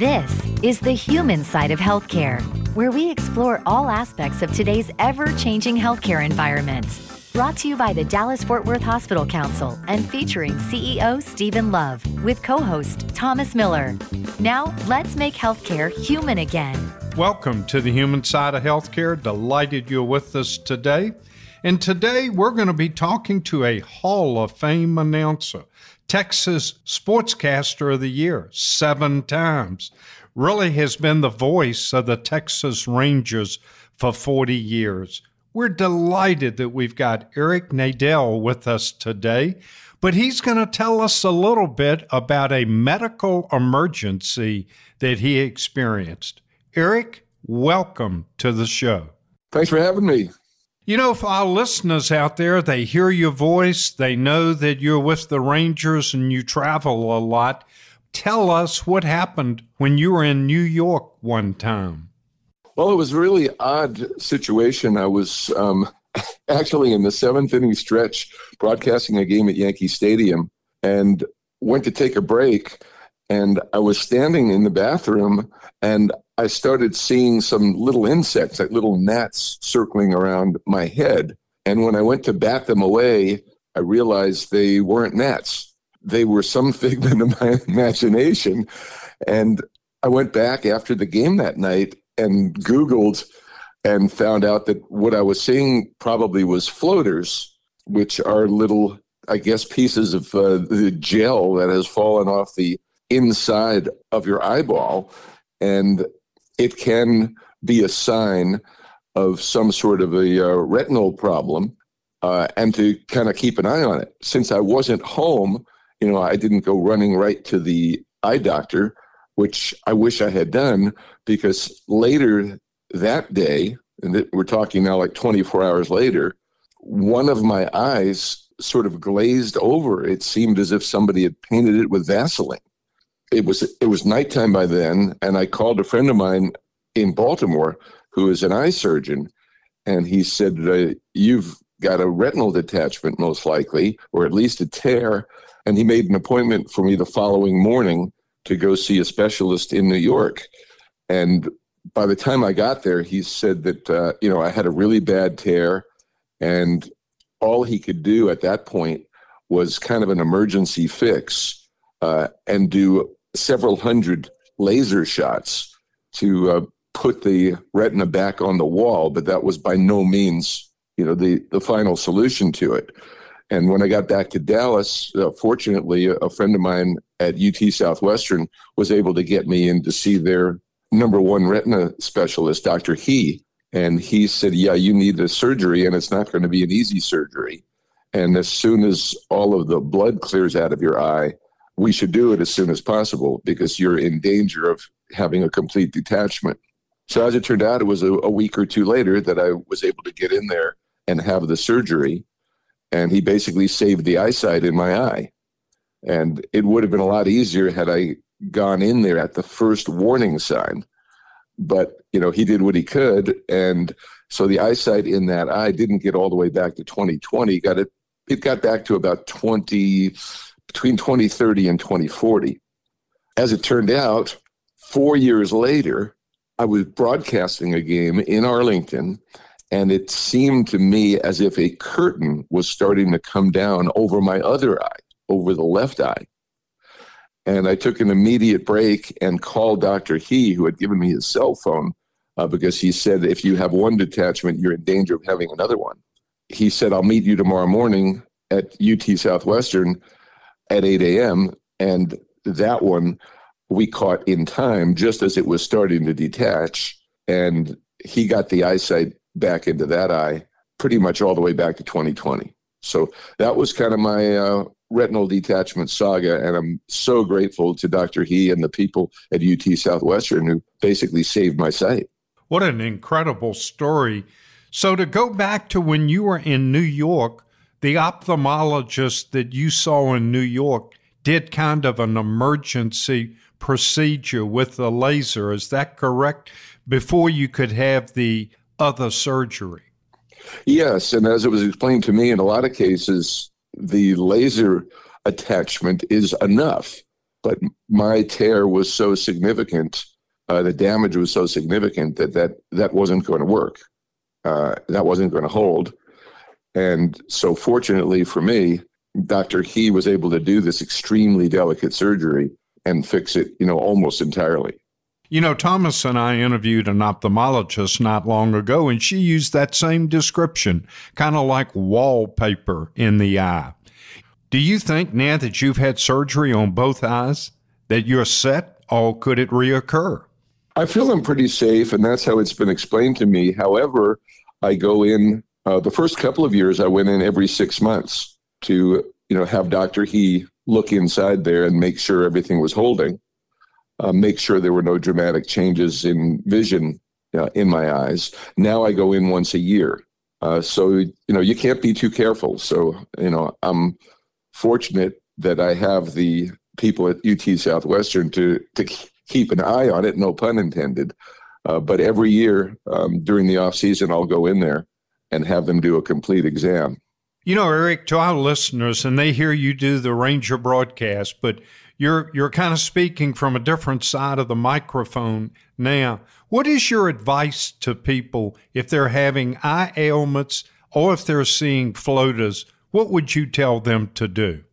This is the human side of healthcare, where we explore all aspects of today's ever changing healthcare environment. Brought to you by the Dallas Fort Worth Hospital Council and featuring CEO Stephen Love with co host Thomas Miller. Now, let's make healthcare human again. Welcome to the human side of healthcare. Delighted you're with us today. And today we're going to be talking to a Hall of Fame announcer, Texas Sportscaster of the Year, seven times. Really has been the voice of the Texas Rangers for 40 years. We're delighted that we've got Eric Nadel with us today, but he's going to tell us a little bit about a medical emergency that he experienced. Eric, welcome to the show. Thanks for having me. You know, for our listeners out there, they hear your voice, they know that you're with the Rangers and you travel a lot. Tell us what happened when you were in New York one time. Well, it was a really odd situation. I was um, actually in the seventh inning stretch broadcasting a game at Yankee Stadium and went to take a break. And I was standing in the bathroom and I started seeing some little insects, like little gnats circling around my head. And when I went to bat them away, I realized they weren't gnats. They were some figment of my imagination. And I went back after the game that night and Googled and found out that what I was seeing probably was floaters, which are little, I guess, pieces of uh, the gel that has fallen off the inside of your eyeball. And it can be a sign of some sort of a uh, retinal problem uh, and to kind of keep an eye on it. Since I wasn't home, you know, I didn't go running right to the eye doctor which I wish I had done because later that day, and we're talking now like 24 hours later, one of my eyes sort of glazed over. It seemed as if somebody had painted it with Vaseline. It was it was nighttime by then, and I called a friend of mine in Baltimore who is an eye surgeon, and he said, uh, "You've got a retinal detachment, most likely, or at least a tear." And he made an appointment for me the following morning to go see a specialist in New York. And by the time I got there, he said that, uh, you know, I had a really bad tear. And all he could do at that point was kind of an emergency fix uh, and do several hundred laser shots to uh, put the retina back on the wall. But that was by no means, you know, the, the final solution to it. And when I got back to Dallas, uh, fortunately, a friend of mine at UT Southwestern was able to get me in to see their number one retina specialist, Dr. He. And he said, Yeah, you need a surgery, and it's not going to be an easy surgery. And as soon as all of the blood clears out of your eye, we should do it as soon as possible because you're in danger of having a complete detachment. So, as it turned out, it was a, a week or two later that I was able to get in there and have the surgery and he basically saved the eyesight in my eye. And it would have been a lot easier had I gone in there at the first warning sign. But, you know, he did what he could. And so the eyesight in that eye didn't get all the way back to 2020. Got it, it got back to about 20, between 2030 and 2040. As it turned out, four years later, I was broadcasting a game in Arlington and it seemed to me as if a curtain was starting to come down over my other eye, over the left eye. And I took an immediate break and called Dr. He, who had given me his cell phone, uh, because he said, if you have one detachment, you're in danger of having another one. He said, I'll meet you tomorrow morning at UT Southwestern at 8 a.m. And that one we caught in time just as it was starting to detach. And he got the eyesight back into that eye pretty much all the way back to 2020. So that was kind of my uh, retinal detachment saga. And I'm so grateful to Dr. He and the people at UT Southwestern who basically saved my sight. What an incredible story. So to go back to when you were in New York, the ophthalmologist that you saw in New York did kind of an emergency procedure with the laser. Is that correct? Before you could have the other surgery. Yes, and as it was explained to me, in a lot of cases, the laser attachment is enough. but my tear was so significant, uh, the damage was so significant that that, that wasn't going to work. Uh, that wasn't going to hold. And so, fortunately for me, Dr. He was able to do this extremely delicate surgery and fix it, you know, almost entirely. You know, Thomas and I interviewed an ophthalmologist not long ago, and she used that same description, kind of like wallpaper in the eye. Do you think now that you've had surgery on both eyes that you're set, or could it reoccur? I feel I'm pretty safe, and that's how it's been explained to me. However, I go in uh, the first couple of years. I went in every six months to you know have Doctor He look inside there and make sure everything was holding uh, make sure there were no dramatic changes in vision uh, in my eyes. Now I go in once a year. Uh, so, you know, you can't be too careful. So, you know, I'm fortunate that I have the people at UT Southwestern to, to keep an eye on it, no pun intended. Uh, but every year um, during the off season, I'll go in there and have them do a complete exam. You know, Eric, to our listeners, and they hear you do the Ranger broadcast, but you're you're kind of speaking from a different side of the microphone now. What is your advice to people if they're having eye ailments or if they're seeing floaters? What would you tell them to do?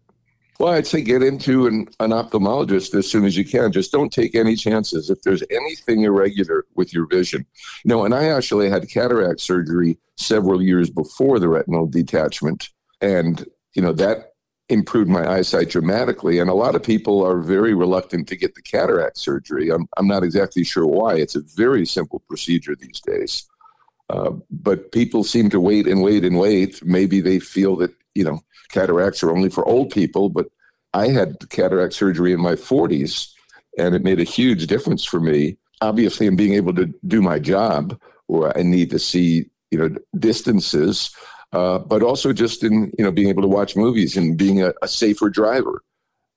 Well, I'd say get into an, an ophthalmologist as soon as you can. Just don't take any chances. If there's anything irregular with your vision, you know, and I actually had cataract surgery several years before the retinal detachment. And, you know, that improved my eyesight dramatically. And a lot of people are very reluctant to get the cataract surgery. I'm, I'm not exactly sure why. It's a very simple procedure these days. Uh, but people seem to wait and wait and wait. Maybe they feel that, you know, cataracts are only for old people, but I had cataract surgery in my 40s and it made a huge difference for me. Obviously, in being able to do my job, where I need to see, you know, distances uh, but also just in you know being able to watch movies and being a, a, safer driver.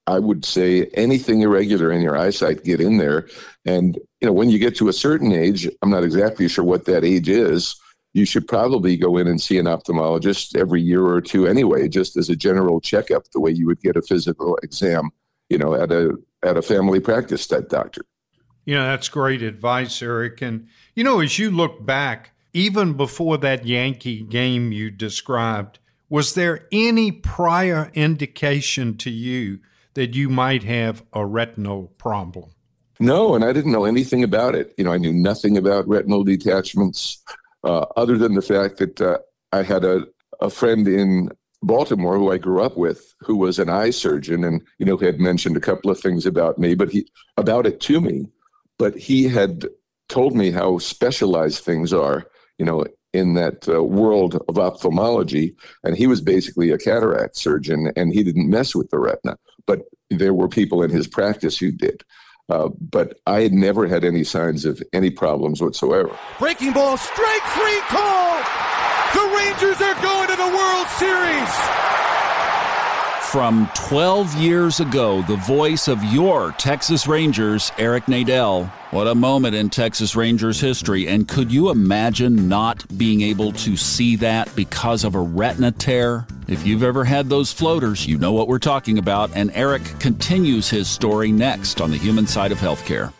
I would say anything irregular in your eyesight, get in there. And you know when you get to a certain age, I'm not exactly sure what that age is. You should probably go in and see an ophthalmologist every year or two anyway, just as a general checkup, the way you would get a physical exam, you know, at a at a family practice type doctor. You know, that's great advice, Eric. And you know, as you look back even before that Yankee game you described, was there any prior indication to you that you might have a retinal problem? No, and I didn't know anything about it. You know, I knew nothing about retinal detachments, uh, other than the fact that uh, I had a, a friend in Baltimore who I grew up with, who was an eye surgeon, and you know, had mentioned a couple of things about me, but he about it to me. But he had told me how specialized things are you know, in that uh, world of ophthalmology. And he was basically a cataract surgeon and he didn't mess with the retina. But there were people in his practice who did. Uh, but I had never had any signs of any problems whatsoever. Breaking ball, strike three call! The Rangers are going to the World Series! From 12 years ago, the voice of your Texas Rangers, Eric Nadel. What a moment in Texas Rangers history. And could you imagine not being able to see that because of a retina tear? If you've ever had those floaters, you know what we're talking about. And Eric continues his story next on the human side of healthcare.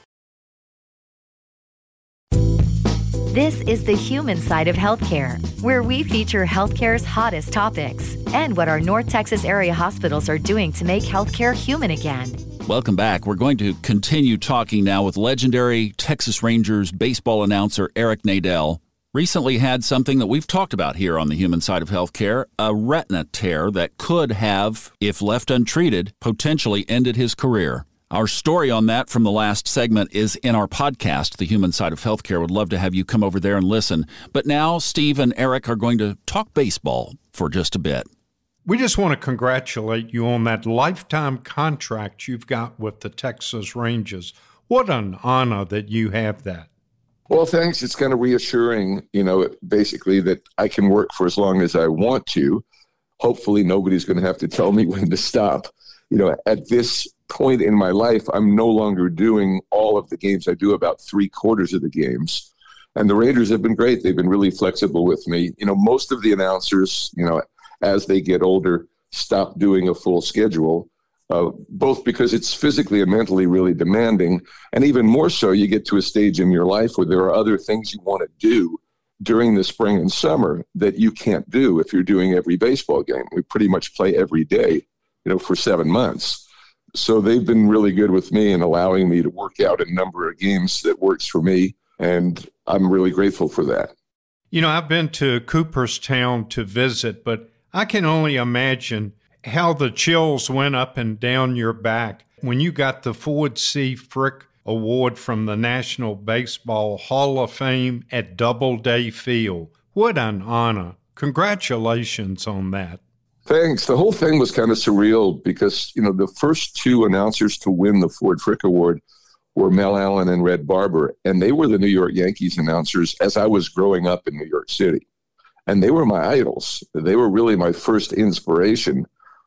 This is the human side of healthcare, where we feature healthcare's hottest topics and what our North Texas area hospitals are doing to make healthcare human again. Welcome back. We're going to continue talking now with legendary Texas Rangers baseball announcer Eric Nadel. Recently had something that we've talked about here on the human side of healthcare a retina tear that could have, if left untreated, potentially ended his career. Our story on that from the last segment is in our podcast, The Human Side of Healthcare. Would love to have you come over there and listen. But now, Steve and Eric are going to talk baseball for just a bit. We just want to congratulate you on that lifetime contract you've got with the Texas Rangers. What an honor that you have that. Well, thanks. It's kind of reassuring, you know, basically that I can work for as long as I want to. Hopefully, nobody's going to have to tell me when to stop. You know, at this point in my life, I'm no longer doing all of the games. I do about three quarters of the games. And the Raiders have been great. They've been really flexible with me. You know, most of the announcers, you know, as they get older, stop doing a full schedule. uh, both because it's physically and mentally really demanding. And even more so, you get to a stage in your life where there are other things you want to do during the spring and summer that you can't do if you're doing every baseball game. We pretty much play every day, you know, for seven months. So they've been really good with me and allowing me to work out a number of games that works for me. And I'm really grateful for that. You know, I've been to Cooperstown to visit, but I can only imagine how the chills went up and down your back when you got the Ford C. Frick Award from the National Baseball Hall of Fame at Doubleday Field. What an honor. Congratulations on that. Thanks. The whole thing was kind of surreal because, you know, the first two announcers to win the Ford Frick Award were Mel Allen and Red Barber, and they were the New York Yankees announcers as I was growing up in New York City. And they were my idols. They were really my first inspiration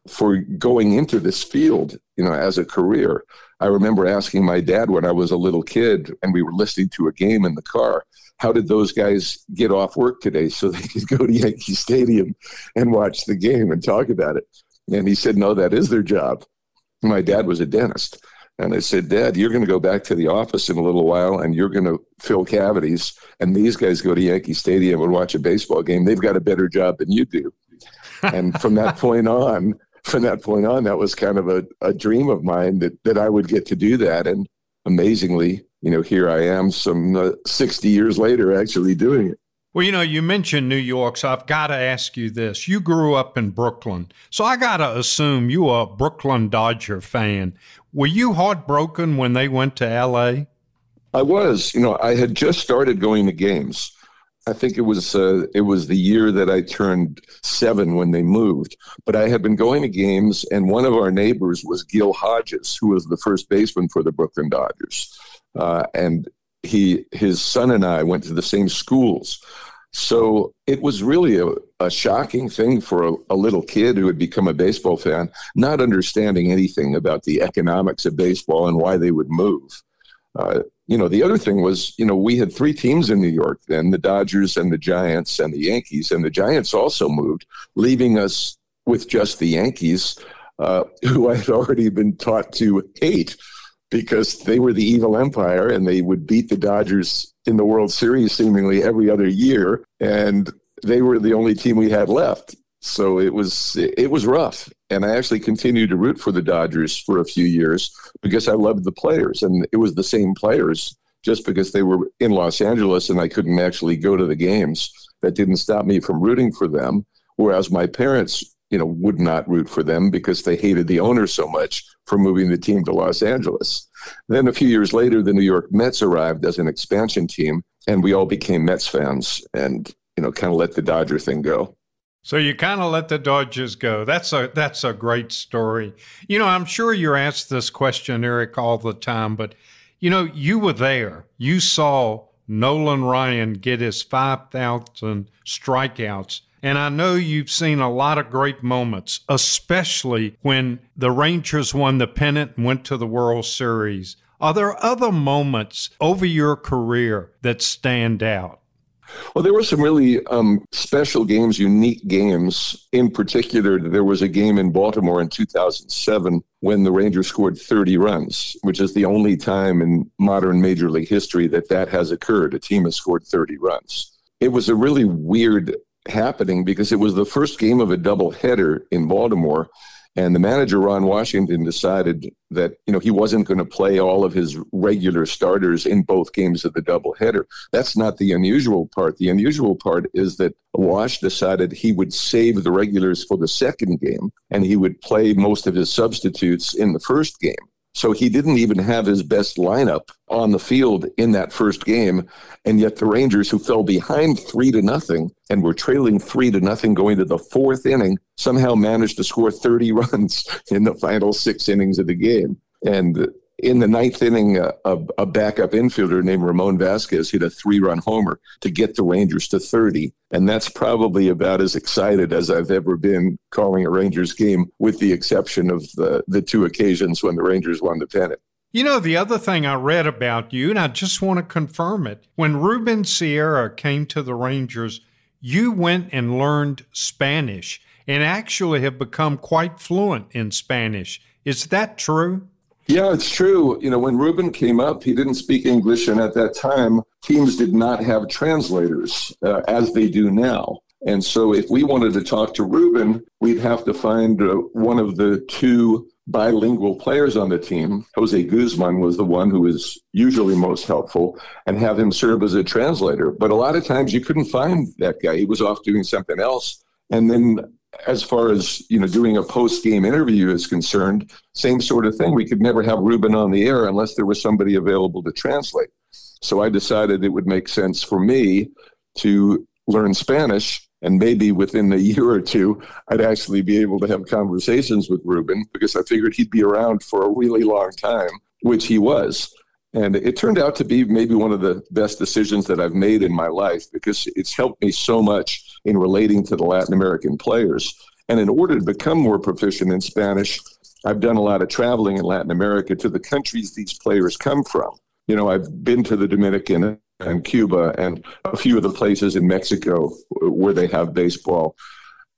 for going into this field, you know, as a career. I remember asking my dad when I was a little kid and we were listening to a game in the car, how did those guys get off work today so they could go to Yankee Stadium and watch the game and talk about it? And he said, no, that is their job. My dad was a dentist. And I said, Dad, you're going to go back to the office in a little while and you're going to fill cavities. And these guys go to Yankee Stadium and watch a baseball game. They've got a better job than you do. and from that point on, from that point on, that was kind of a, a dream of mine that, that I would get to do that. And amazingly, you know, here I am some uh, 60 years later actually doing it. Well, you know, you mentioned New York, so I've got to ask you this. You grew up in Brooklyn, so I got to assume you are a Brooklyn Dodger fan. Were you heartbroken when they went to LA? I was. You know, I had just started going to games. I think it was uh, it was the year that I turned seven when they moved. But I had been going to games, and one of our neighbors was Gil Hodges, who was the first baseman for the Brooklyn Dodgers, uh, and he his son and I went to the same schools. So it was really a, a shocking thing for a, a, little kid who had become a baseball fan, not understanding anything about the economics of baseball and why they would move. Uh, you know, the other thing was, you know, we had three teams in New York then the Dodgers and the Giants and the Yankees. And the Giants also moved, leaving us with just the Yankees, uh, who I had already been taught to hate because they were the evil empire and they would beat the Dodgers in the World Series seemingly every other year. And they were the only team we had left. So it was it was rough, and I actually continued to root for the Dodgers for a few years because I loved the players, and it was the same players. Just because they were in Los Angeles and I couldn't actually go to the games, that didn't stop me from rooting for them. Whereas my parents, you know, would not root for them because they hated the owner so much for moving the team to Los Angeles. Then a few years later, the New York Mets arrived as an expansion team, and we all became Mets fans, and you know, kind of let the Dodger thing go. So you kind of let the Dodgers go. That's a that's a great story. You know, I'm sure you're asked this question, Eric, all the time, but you know, you were there. You saw Nolan Ryan get his 5,000 strikeouts. And I know you've seen a lot of great moments, especially when the Rangers won the pennant and went to the World Series. Are there other moments over your career that stand out? Well, there were some really um, special games, unique games. In particular, there was a game in Baltimore in 2007 when the Rangers scored 30 runs, which is the only time in modern Major League history that that has occurred. A team has scored 30 runs. It was a really weird happening because it was the first game of a doubleheader in Baltimore and the manager, Ron Washington, decided that you know he wasn't going to play all of his regular starters in both games of the doubleheader. That's not the unusual part. The unusual part is that Wash decided he would save the regulars for the second game, and he would play most of his substitutes in the first game. So he didn't even have his best lineup on the field in that first game. And yet the Rangers, who fell behind three to nothing and were trailing three to nothing going to the fourth inning, somehow managed to score 30 runs in the final six innings of the game. And in the ninth inning, uh, a, a, backup infielder named Ramon Vasquez hit a three run homer to get the Rangers to 30. And that's probably about as excited as I've ever been calling a Rangers game, with the exception of the, the two occasions when the Rangers won the pennant. You know, the other thing I read about you, and I just want to confirm it when Ruben Sierra came to the Rangers, you went and learned Spanish and actually have become quite fluent in Spanish. Is that true? Yeah, it's true. You know, when Ruben came up, he didn't speak English, and at that time, teams did not have translators uh, as they do now. And so, if we wanted to talk to Ruben, we'd have to find uh, one of the two bilingual players on the team. Jose Guzman was the one who was usually most helpful and have him serve as a translator. But a lot of times you couldn't find that guy. He was off doing something else. And then as far as you know doing a post game interview is concerned same sort of thing. We could never have ruben on the air unless there was somebody available to translate. So i decided it would make sense for me to learn spanish and maybe within a year or two i'd actually be able to have conversations with ruben because i figured he'd be around for a really long time which he was and it turned out to be maybe one of the best decisions that I've made in my life because it's helped me so much in relating to the Latin American players. And in order to become more proficient in Spanish, I've done a lot of traveling in Latin America to the countries these players come from. You know, I've been to the Dominican and Cuba and a few of the places in Mexico where they have baseball.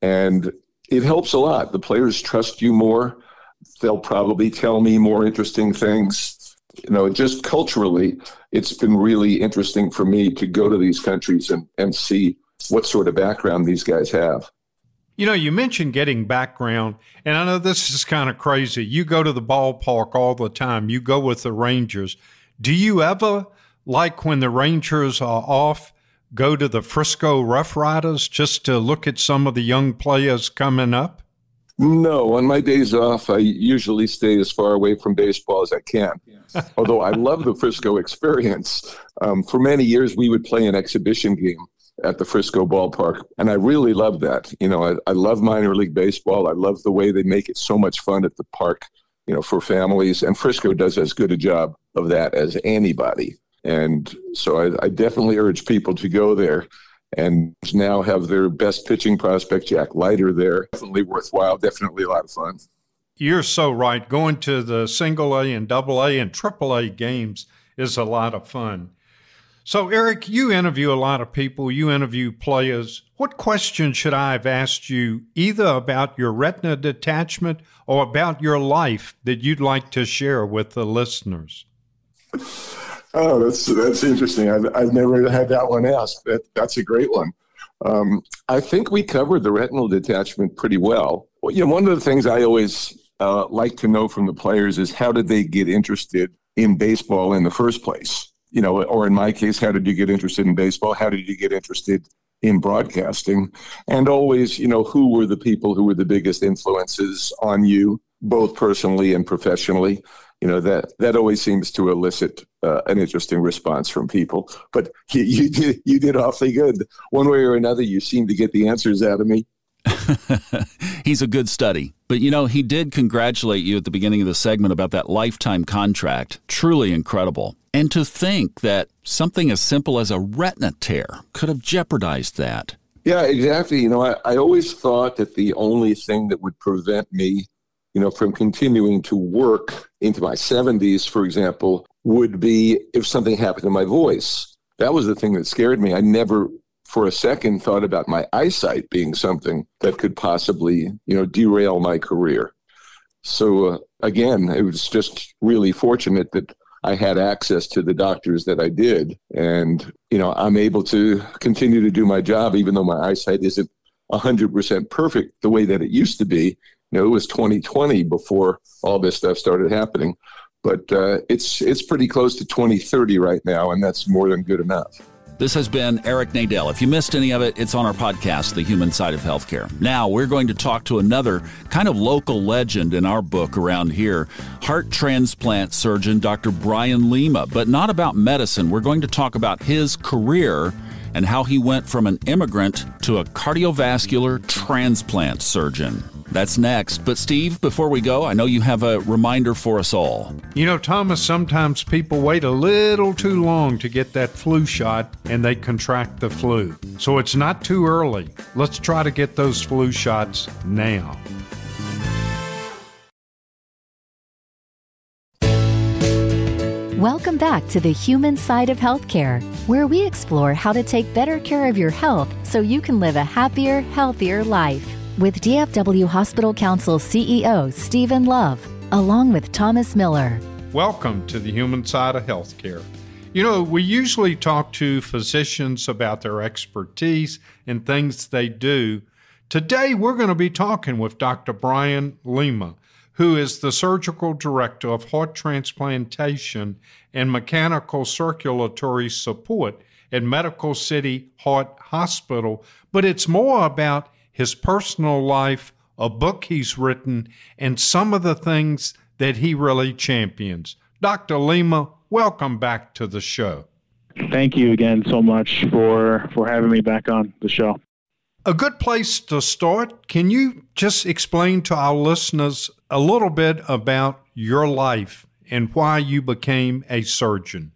And it helps a lot. The players trust you more. They'll probably tell me more interesting things you know, just culturally, it's been really interesting for me to go to these countries and, and see what sort of background these guys have. You know, you mentioned getting background, and I know this is kind of crazy. You go to the ballpark all the time, you go with the Rangers. Do you ever, like when the Rangers are off, go to the Frisco Rough Riders just to look at some of the young players coming up? No, on my days off, I usually stay as far away from baseball as I can. Although I love the Frisco experience. Um, for many years, we would play an exhibition game at the Frisco ballpark, and I really love that. You know, I, I love minor league baseball. I love the way they make it so much fun at the park. You know, for families, and Frisco does as good a job of that as anybody. And so I, I definitely urge people to go there and now have their best pitching prospect, Jack Leiter, there. Definitely worthwhile, definitely a lot of fun. You're so right. Going to the single A and double A and triple A games is a lot of fun. So, Eric, you interview a lot of people, you interview players. What questions should I have asked you either about your retina detachment or about your life that you'd like to share with the listeners? Oh, that's that's interesting. I've, I've never had that one asked. That, that's a great one. Um, I think we covered the retinal detachment pretty well. well. You know, one of the things I always uh, like to know from the players is how did they get interested in baseball in the first place? You know, or in my case, how did you get interested in baseball? How did you get interested in broadcasting? And always, you know, who were the people who were the biggest influences on you, both personally and professionally? you know that that always seems to elicit uh, an interesting response from people. But you, you did you did awfully good. One way or another, you seem to get the answers out of me. He's a good study. But you know, he did congratulate you at the beginning of the segment about that lifetime contract. Truly incredible. And to think that something as simple as a retina tear could have jeopardized that. Yeah, exactly. You know, I, I always thought that the only thing that would prevent me you know, from continuing to work into my 70s, for example, would be if something happened to my voice. That was the thing that scared me. I never for a second thought about my eyesight being something that could possibly, you know, derail my career. So uh, again, it was just really fortunate that I had access to the doctors that I did and, you know, I'm able to continue to do my job even though my eyesight isn't 100% perfect the way that it used to be you know, it was 2020 before all this stuff started happening, but uh, it's it's pretty close to 2030 right now, and that's more than good enough. This has been Eric Nadel. If you missed any of it, it's on our podcast, The Human Side of Healthcare. Now, we're going to talk to another kind of local legend in our book around here, heart transplant surgeon Dr. Brian Lima, but not about medicine. We're going to talk about his career and how he went from an immigrant to a cardiovascular transplant surgeon. That's next. But, Steve, before we go, I know you have a reminder for us all. You know, Thomas, sometimes people wait a little too long to get that flu shot and they contract the flu. So it's not too early. Let's try to get those flu shots now. Welcome back to the human side of healthcare, where we explore how to take better care of your health so you can live a happier, healthier life with DFW Hospital Council CEO Stephen Love. along with Thomas Miller. Welcome to the human side of healthcare. You know, we usually talk to physicians about their expertise and things they do. Today, we're going to be talking with Dr. Brian Lima, who is the surgical director of heart transplantation and mechanical circulatory support at Medical City Heart Hospital. But it's more about his personal life, a book he's written, and some of the things that he really champions. Dr. Lima, welcome back to the show. Thank you again so much for for having me back on the show. A good place to start. Can you just explain to our listeners a little bit about your life and why you became a surgeon?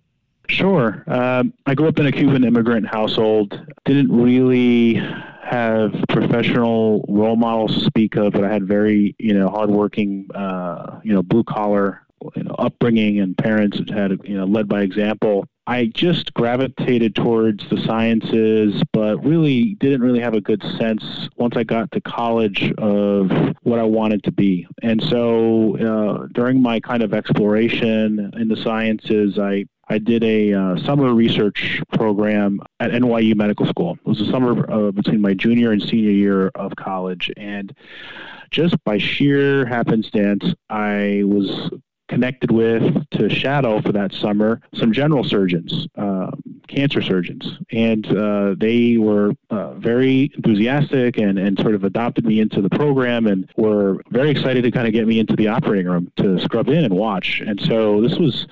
Sure. Um, I grew up in a Cuban immigrant household. Didn't really have professional role models to speak of, but I had very, you know, hardworking, uh, you know, blue collar, you know, upbringing and parents that had, you know, led by example. I just gravitated towards the sciences, but really didn't really have a good sense once I got to college of what I wanted to be. And so uh, during my kind of exploration in the sciences, I I did a uh, summer research program at NYU Medical School. It was a summer uh, between my junior and senior year of college. And just by sheer happenstance, I was connected with to shadow for that summer some general surgeons, um, cancer surgeons, and uh, they were uh, very enthusiastic and, and sort of adopted me into the program and were very excited to kind of get me into the operating room to scrub in and watch. And so this was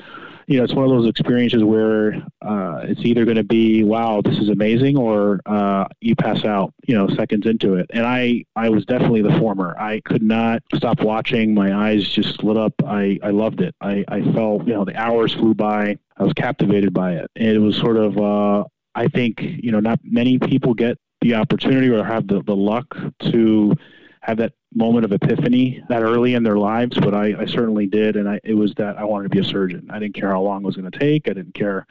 you know, it's one of those experiences where uh, it's either going to be, wow, this is amazing, or uh, you pass out, you know, seconds into it. And I, I was definitely the former. I could not stop watching. My eyes just lit up. I, I loved it. I, I felt, you know, the hours flew by. I was captivated by it. And it was sort of, uh, I think, you know, not many people get the opportunity or have the, the luck to have that moment of epiphany that early in their lives, but I, I certainly did. And I, it was that I wanted to be a surgeon. I didn't care how long it was going to take. I didn't care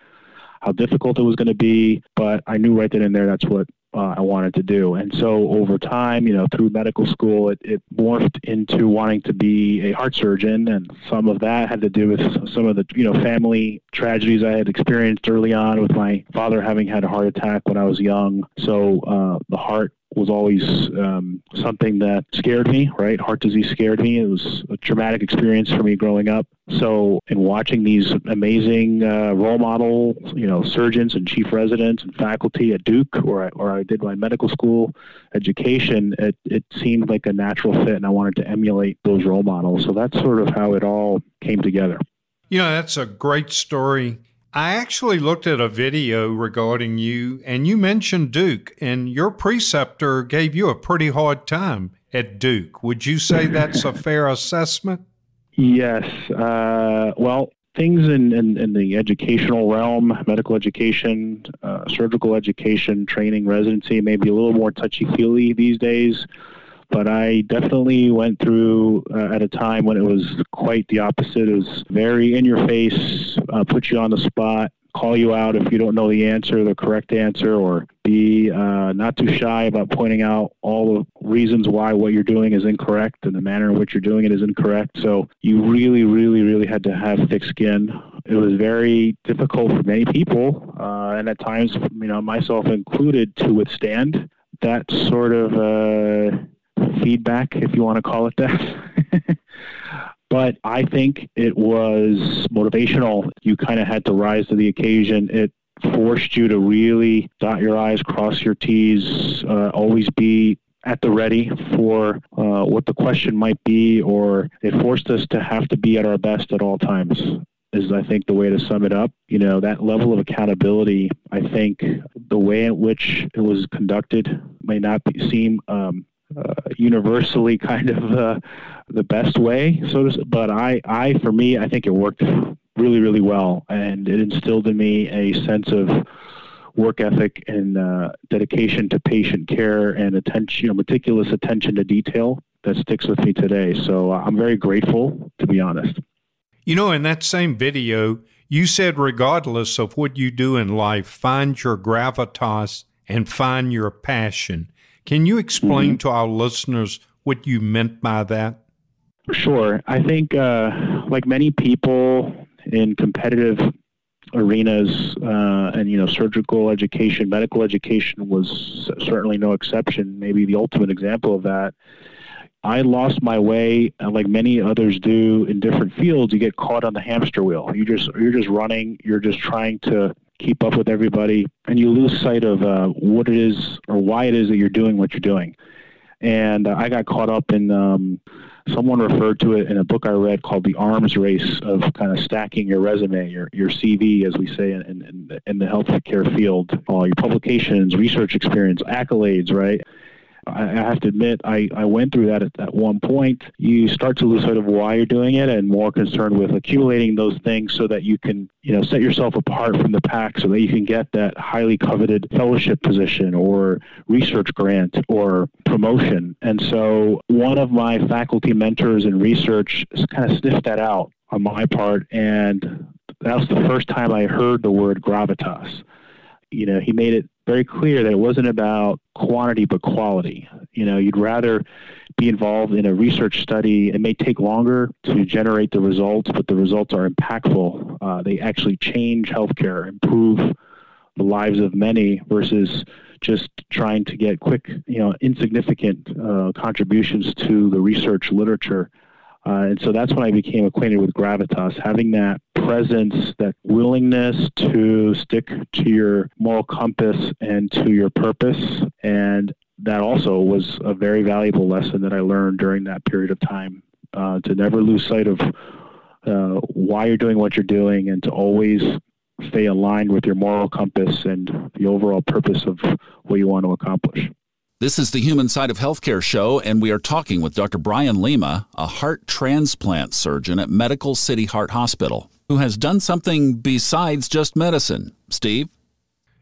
how difficult it was going to be, but I knew right then and there that's what uh, I wanted to do. And so over time, you know, through medical school, it, it morphed into wanting to be a heart surgeon. And some of that had to do with some of the, you know, family tragedies I had experienced early on with my father having had a heart attack when I was young. So uh, the heart was always um, something that scared me, right? Heart disease scared me. It was a traumatic experience for me growing up. So, in watching these amazing uh, role model, you know, surgeons and chief residents and faculty at Duke, where I, where I did my medical school education, it, it seemed like a natural fit, and I wanted to emulate those role models. So that's sort of how it all came together. You know, that's a great story. I actually looked at a video regarding you, and you mentioned Duke, and your preceptor gave you a pretty hard time at Duke. Would you say that's a fair assessment? Yes. Uh, well, things in, in, in, the educational realm, medical education, uh, surgical education, training, residency, maybe a little more touchy feely these days but I definitely went through uh, at a time when it was quite the opposite. It was very in your face, uh, put you on the spot, call you out if you don't know the answer, the correct answer, or be uh, not too shy about pointing out all the reasons why what you're doing is incorrect and the manner in which you're doing it is incorrect. So you really, really, really had to have thick skin. It was very difficult for many people, uh, and at times, you know, myself included, to withstand that sort of uh, feedback, if you want to call it that. but I think it was motivational. You kind of had to rise to the occasion. It forced you to really dot your I's, cross your T's, uh, always be at the ready for uh, what the question might be, or it forced us to have to be at our best at all times. Is I think the way to sum it up. You know that level of accountability. I think the way in which it was conducted may not be, seem um, universally kind of uh, the best way, so to. But I, I for me, I think it worked really, really well, and it instilled in me a sense of work ethic and uh, dedication to patient care and attention, you know, meticulous attention to detail that sticks with me today. So uh, I'm very grateful, to be honest. You know, in that same video, you said, regardless of what you do in life, find your gravitas and find your passion. Can you explain mm-hmm. to our listeners what you meant by that? Sure. I think, uh, like many people in competitive arenas, uh, and you know, surgical education, medical education was certainly no exception. Maybe the ultimate example of that. I lost my way, uh, like many others do in different fields. You get caught on the hamster wheel. You just you're just running. You're just trying to keep up with everybody, and you lose sight of uh, what it is or why it is that you're doing what you're doing. And uh, I got caught up in um, someone referred to it in a book I read called the arms race of kind of stacking your resume, your your CV, as we say in in, in the healthcare field, all your publications, research experience, accolades, right? I have to admit, I, I went through that at, at one point. You start to lose sight of why you're doing it and more concerned with accumulating those things so that you can, you know, set yourself apart from the pack so that you can get that highly coveted fellowship position or research grant or promotion. And so one of my faculty mentors in research kind of sniffed that out on my part. And that was the first time I heard the word gravitas. You know, he made it very clear that it wasn't about quantity but quality. You know, you'd rather be involved in a research study. It may take longer to generate the results, but the results are impactful. Uh, they actually change healthcare, improve the lives of many versus just trying to get quick, you know, insignificant uh, contributions to the research literature. Uh, and so that's when I became acquainted with gravitas, having that presence, that willingness to stick to your moral compass and to your purpose. And that also was a very valuable lesson that I learned during that period of time uh, to never lose sight of uh, why you're doing what you're doing and to always stay aligned with your moral compass and the overall purpose of what you want to accomplish. This is the Human Side of Healthcare show, and we are talking with Dr. Brian Lima, a heart transplant surgeon at Medical City Heart Hospital, who has done something besides just medicine. Steve?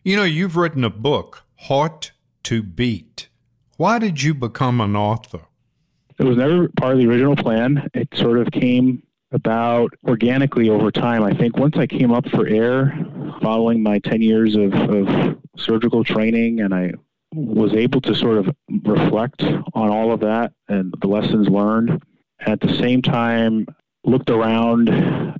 You know, you've written a book, Heart to Beat. Why did you become an author? It was never part of the original plan. It sort of came about organically over time. I think once I came up for air, following my 10 years of, of surgical training, and I was able to sort of reflect on all of that and the lessons learned. At the same time, looked around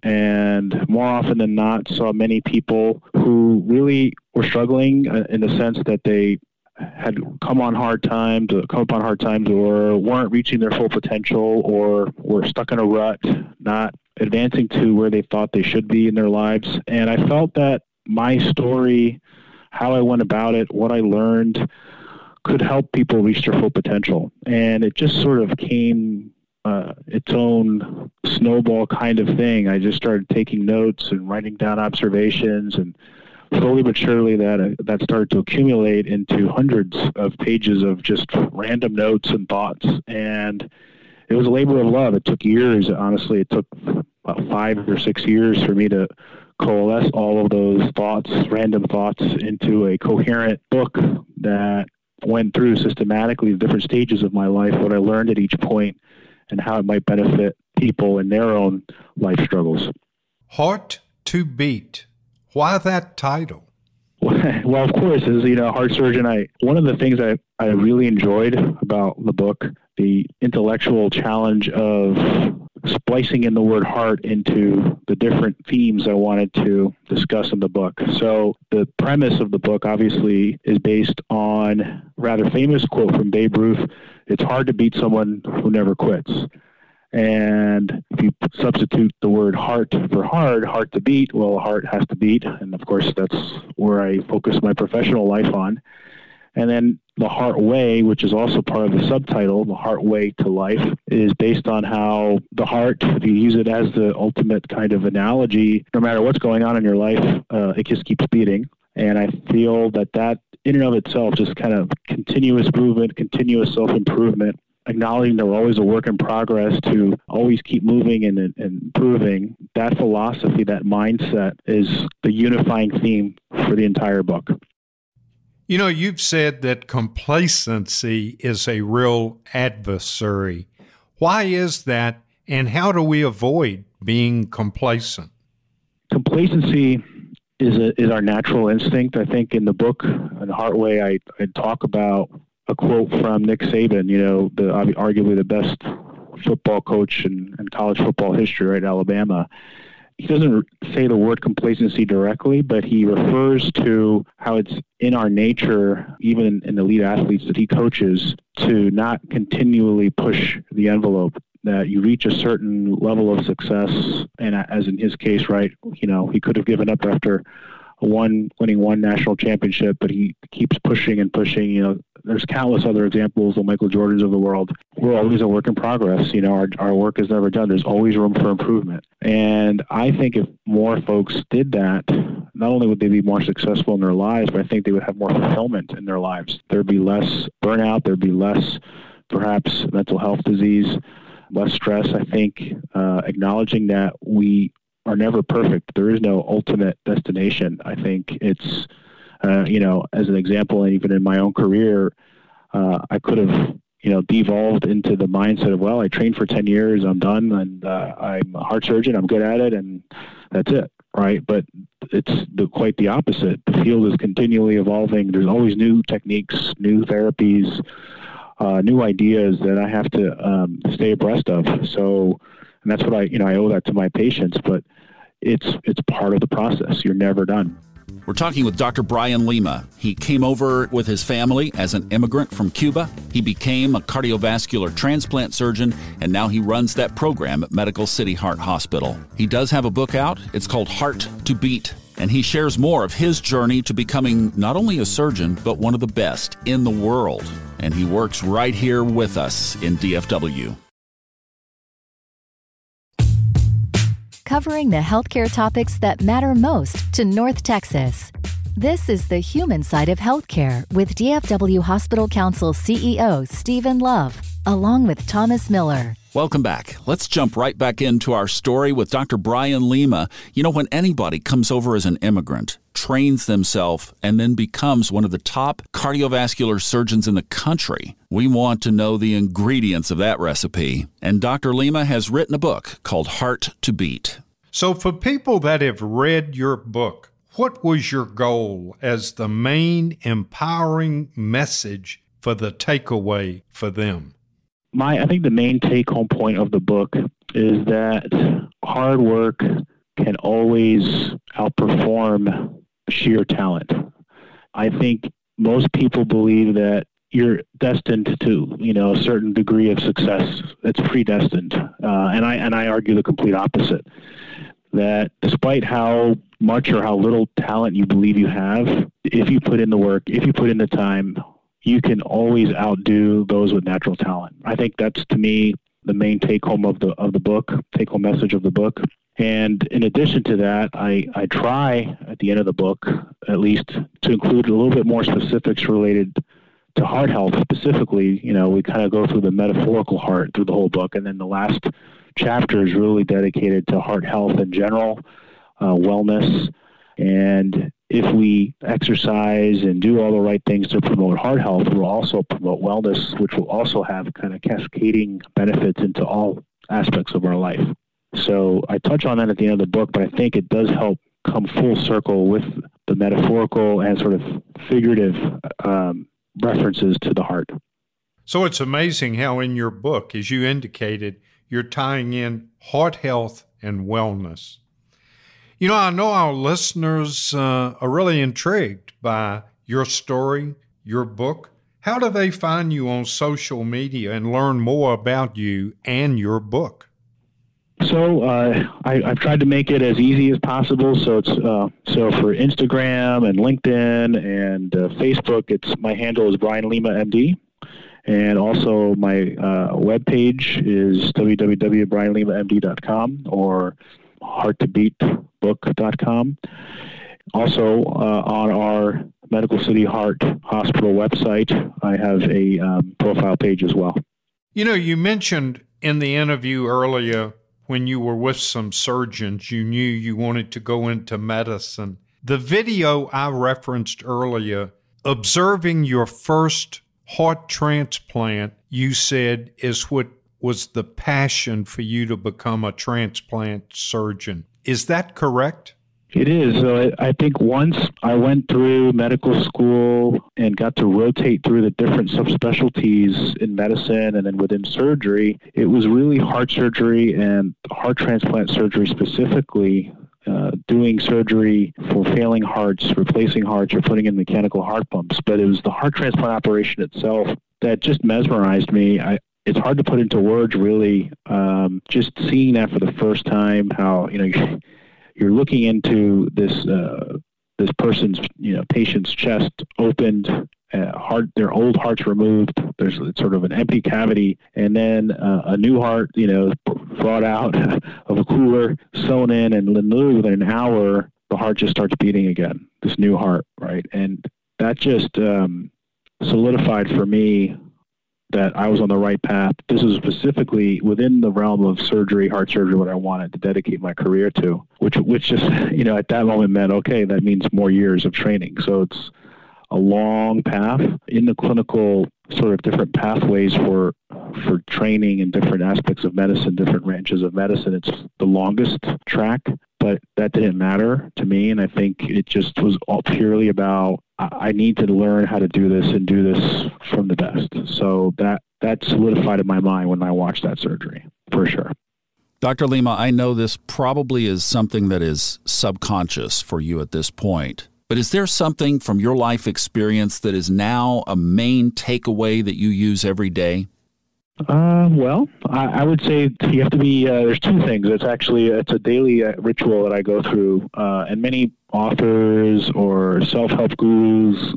and more often than not saw many people who really were struggling uh, in the sense that they had come on hard times, uh, come upon hard times, or weren't reaching their full potential, or were stuck in a rut, not advancing to where they thought they should be in their lives. And I felt that my story how I went about it, what I learned could help people reach their full potential. And it just sort of came uh, its own snowball kind of thing. I just started taking notes and writing down observations, and slowly but surely that uh, that started to accumulate into hundreds of pages of just random notes and thoughts. And it was a labor of love. It took years. Honestly, it took about five or six years for me to coalesce all of those thoughts, random thoughts, into a coherent book that went through systematically the different stages of my life, what I learned at each point, and how it might benefit people in their own life struggles. Heart to Beat. Why that title? Well, of course, as you know, heart surgeon, I one of the things I, I really enjoyed about the book, the intellectual challenge of splicing in the word heart into the different themes I wanted to discuss in the book. So the premise of the book obviously is based on a rather famous quote from Babe Ruth, it's hard to beat someone who never quits. And if you substitute the word heart for hard, heart to beat, well, heart has to beat. And of course, that's where I focus my professional life on. And then the Heart Way, which is also part of the subtitle, the Heart Way to Life, is based on how the heart, if you use it as the ultimate kind of analogy, no matter what's going on in your life, uh, it just keeps beating. And I feel that that in and of itself, just kind of continuous movement, continuous self improvement, acknowledging that we're always a work in progress to always keep moving and, and improving, that philosophy, that mindset is the unifying theme for the entire book. You know, you've said that complacency is a real adversary. Why is that, and how do we avoid being complacent? Complacency is a, is our natural instinct. I think in the book, in Heart Way, I, I talk about a quote from Nick Saban, you know, the arguably the best football coach in, and college football history right Alabama he doesn't say the word complacency directly, but he refers to how it's in our nature, even in, elite athletes that he coaches, to not continually push the envelope. That you reach a certain level of success, and as in his case, right, you know, he could have given up after one winning one national championship, but he keeps pushing and pushing. You know, there's countless other examples, the Michael Jordans of the world. We're always a work in progress. You know, our, our work is never done. There's always room for improvement. And I think if more folks did that, not only would they be more successful in their lives, but I think they would have more fulfillment in their lives. There'd be less burnout. There'd be less, perhaps, mental health disease, less stress. I think uh, acknowledging that we are never perfect. There is no ultimate destination. I think it's, uh, you know, as an example, and even in my own career, uh, I could have, you know, devolved into the mindset of, well, I trained for 10 years, I'm done, and uh, I'm a heart surgeon, I'm good at it, and that's it, right? But it's the, quite the opposite. The field is continually evolving. There's always new techniques, new therapies, uh, new ideas that I have to um, stay abreast of. So, and that's what I, you know, I owe that to my patients. But it's it's part of the process. You're never done. We're talking with Dr. Brian Lima. He came over with his family as an immigrant from Cuba. He became a cardiovascular transplant surgeon, and now he runs that program at Medical City Heart Hospital. He does have a book out. It's called Heart to Beat, and he shares more of his journey to becoming not only a surgeon, but one of the best in the world. And he works right here with us in DFW. Covering the healthcare topics that matter most to North Texas. This is the human side of healthcare with DFW Hospital Council CEO Stephen Love, along with Thomas Miller. Welcome back. Let's jump right back into our story with Dr. Brian Lima. You know, when anybody comes over as an immigrant, trains themselves, and then becomes one of the top cardiovascular surgeons in the country, we want to know the ingredients of that recipe. And Dr. Lima has written a book called Heart to Beat. So, for people that have read your book, what was your goal as the main empowering message for the takeaway for them? My, I think the main take home point of the book is that hard work can always outperform sheer talent. I think most people believe that you're destined to, you know, a certain degree of success. It's predestined, uh, and I and I argue the complete opposite that despite how much or how little talent you believe you have, if you put in the work, if you put in the time, you can always outdo those with natural talent. I think that's to me the main take home of the of the book, take home message of the book. And in addition to that, I, I try at the end of the book, at least, to include a little bit more specifics related to heart health specifically. You know, we kind of go through the metaphorical heart through the whole book, and then the last chapter is really dedicated to heart health in general, uh, wellness, and if we exercise and do all the right things to promote heart health, we'll also promote wellness, which will also have kind of cascading benefits into all aspects of our life. So I touch on that at the end of the book, but I think it does help come full circle with the metaphorical and sort of figurative um, references to the heart. So it's amazing how in your book, as you indicated, you're tying in heart health and wellness. You know, I know our listeners uh, are really intrigued by your story, your book. How do they find you on social media and learn more about you and your book? So uh, I, have tried to make it as easy as possible. So it's uh, so for Instagram and LinkedIn and uh, Facebook, it's my handle is Brian Lima MD, and also my uh, webpage is www.brianlimamd.com or hearttobeatbook.com. Also uh, on our Medical City Heart Hospital website, I have a um, profile page as well. You know, you mentioned in the interview earlier when you were with some surgeons, you knew you wanted to go into medicine. The video I referenced earlier, observing your first heart transplant, you said is what was the passion for you to become a transplant surgeon. Is that correct? It is. So I, think once I went through medical school and got to rotate through the different subspecialties in medicine and then within surgery, it was really heart surgery and heart transplant surgery specifically uh, doing surgery for failing hearts, replacing hearts, or putting in mechanical heart pumps. But it was the heart transplant operation itself that just mesmerized me. I, it's hard to put into words, really. Um, just seeing that for the first time, how you know you're looking into this uh, this person's you know patient's chest opened, uh, heart their old heart's removed. There's sort of an empty cavity, and then uh, a new heart you know brought out of a cooler, sewn in, and literally within an hour the heart just starts beating again. This new heart, right? And that just um, solidified for me that I was on the right path. This is specifically within the realm of surgery, heart surgery, what I wanted to dedicate my career to, which which just you know at that moment meant okay, that means more years of training. So it's a long path in the clinical sort of different pathways for for training in different aspects of medicine, different branches of medicine. It's the longest track, but that didn't matter to me, and I think it just was all purely about I need to learn how to do this and do this from the best. So that that solidified in my mind when I watched that surgery, for sure. Dr. Lima, I know this probably is something that is subconscious for you at this point. But is there something from your life experience that is now a main takeaway that you use every day? Uh, well, I, I, would say you have to be. Uh, there's two things. It's actually it's a daily uh, ritual that I go through, uh, and many authors or self-help gurus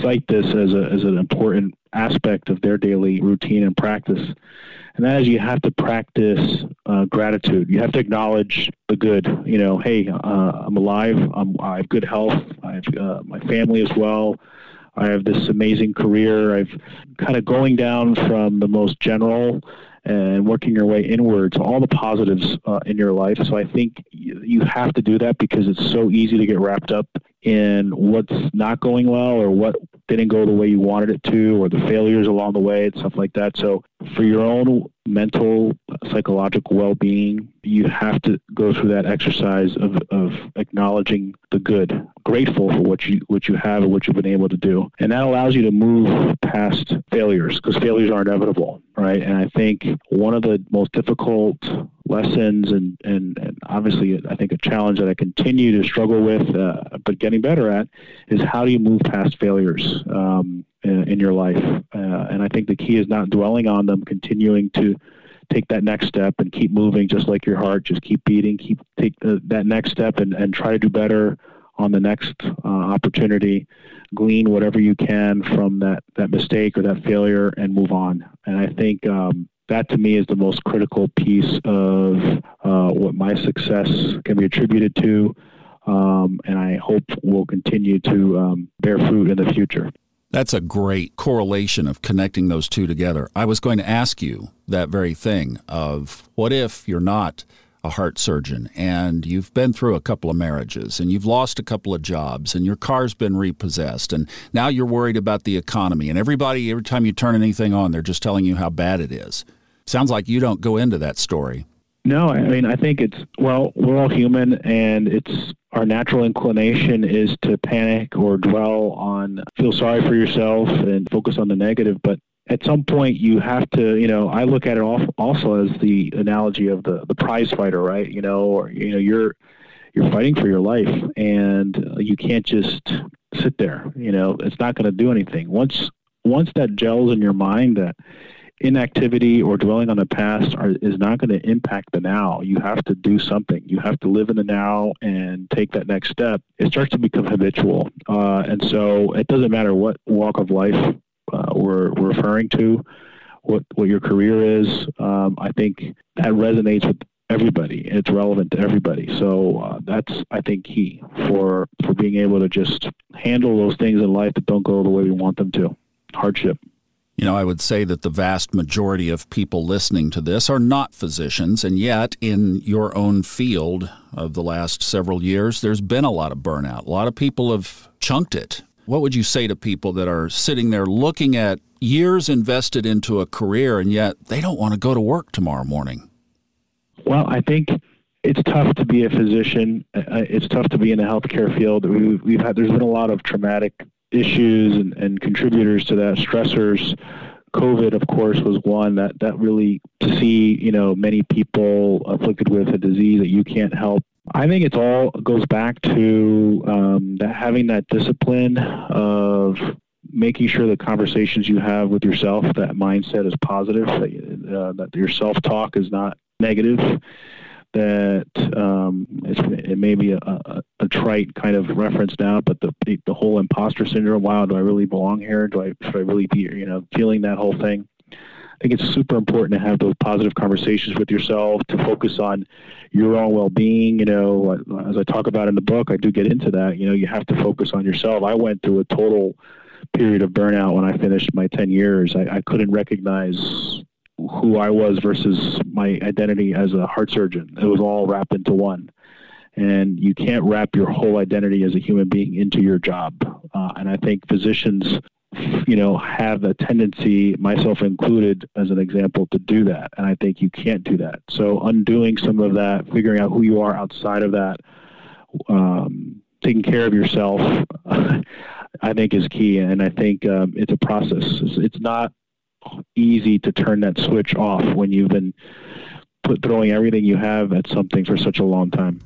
cite this as a as an important aspect of their daily routine and practice. And that is, you have to practice uh, gratitude. You have to acknowledge the good. You know, hey, uh, I'm alive. I'm, I have good health. I have my family as well. I have this amazing career. I've kind of going down from the most general and working your way inward to all the positives uh, in your life. So I think you have to do that because it's so easy to get wrapped up in what's not going well or what didn't go the way you wanted it to or the failures along the way and stuff like that. So for your own mental psychological well-being, you have to go through that exercise of, of acknowledging the good, grateful for what you what you have and what you've been able to do. And that allows you to move past failures because failures are inevitable, right? And I think one of the most difficult lessons and, and, and obviously I think a challenge that I continue to struggle with, uh, but getting better at, is how do you move past failures um, in, in, your life? Uh, and I think the key is not dwelling on them, continuing to take that next step and keep moving, just like your heart, just keep beating, keep take the, that next step and, and try to do better on the next uh, opportunity. Glean whatever you can from that, that mistake or that failure and move on. And I think um, that to me is the most critical piece of uh, what my success can be attributed to, um, and I hope will continue to um, bear fruit in the future. That's a great correlation of connecting those two together. I was going to ask you that very thing of what if you're not a heart surgeon and you've been through a couple of marriages and you've lost a couple of jobs and your car's been repossessed and now you're worried about the economy and everybody every time you turn anything on they're just telling you how bad it is. Sounds like you don't go into that story. No, I mean, I think it's, well, we're all human and it's our natural inclination is to panic or dwell on, feel sorry for yourself and focus on the negative. But at some point, you have to, you know, I look at it also as the analogy of the, the prize fighter, right? You know, or, you know, you're, you're fighting for your life and you can't just sit there, you know, it's not going to do anything. Once, once that gels in your mind that, inactivity or dwelling on the past are, is not going to impact the now. You have to do something. You have to live in the now and take that next step. It starts to become habitual. Uh, and so it doesn't matter what walk of life uh, we're, we're, referring to, what, what your career is. Um, I think that resonates with everybody. It's relevant to everybody. So uh, that's, I think, key for, for being able to just handle those things in life that don't go the way we want them to. Hardship. You know, I would say that the vast majority of people listening to this are not physicians, and yet in your own field of the last several years, there's been a lot of burnout. A lot of people have chunked it. What would you say to people that are sitting there looking at years invested into a career and yet they don't want to go to work tomorrow morning? Well, I think it's tough to be a physician. Uh, it's tough to be in the healthcare field. We've, we've had there's been a lot of traumatic issues and, and contributors to that, stressors. COVID, of course, was one that that really to see you know many people afflicted with a disease that you can't help. I think it's all goes back to um, that having that discipline of making sure the conversations you have with yourself, that mindset is positive, that, uh, that your self talk is not negative, that um, it may be a, a, a, trite kind of reference now, but the the whole imposter syndrome. Wow, do I really belong here? Do I should I really be you know feeling that whole thing? I think it's super important to have those positive conversations with yourself to focus on your own well-being. You know, as I talk about in the book, I do get into that. You know, you have to focus on yourself. I went through a total period of burnout when I finished my 10 years. I, I couldn't recognize who I was versus my identity as a heart surgeon. It was all wrapped into one. And you can't wrap your whole identity as a human being into your job. Uh, and I think physicians, you know, have a tendency, myself included, as an example, to do that. And I think you can't do that. So undoing some of that, figuring out who you are outside of that, um, taking care of yourself, I think is key. And I think um, it's a process. It's, it's not easy to turn that switch off when you've been put, throwing everything you have at something for such a long time.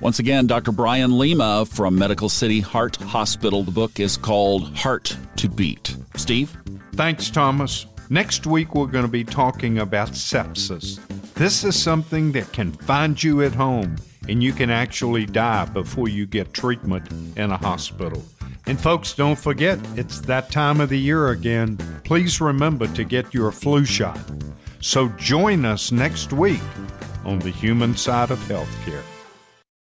Once again, Dr. Brian Lima from Medical City Heart Hospital. The book is called Heart to Beat. Steve? Thanks, Thomas. Next week, we're going to be talking about sepsis. This is something that can find you at home, and you can actually die before you get treatment in a hospital. And folks, don't forget, it's that time of the year again. Please remember to get your flu shot. So join us next week on the human side of healthcare.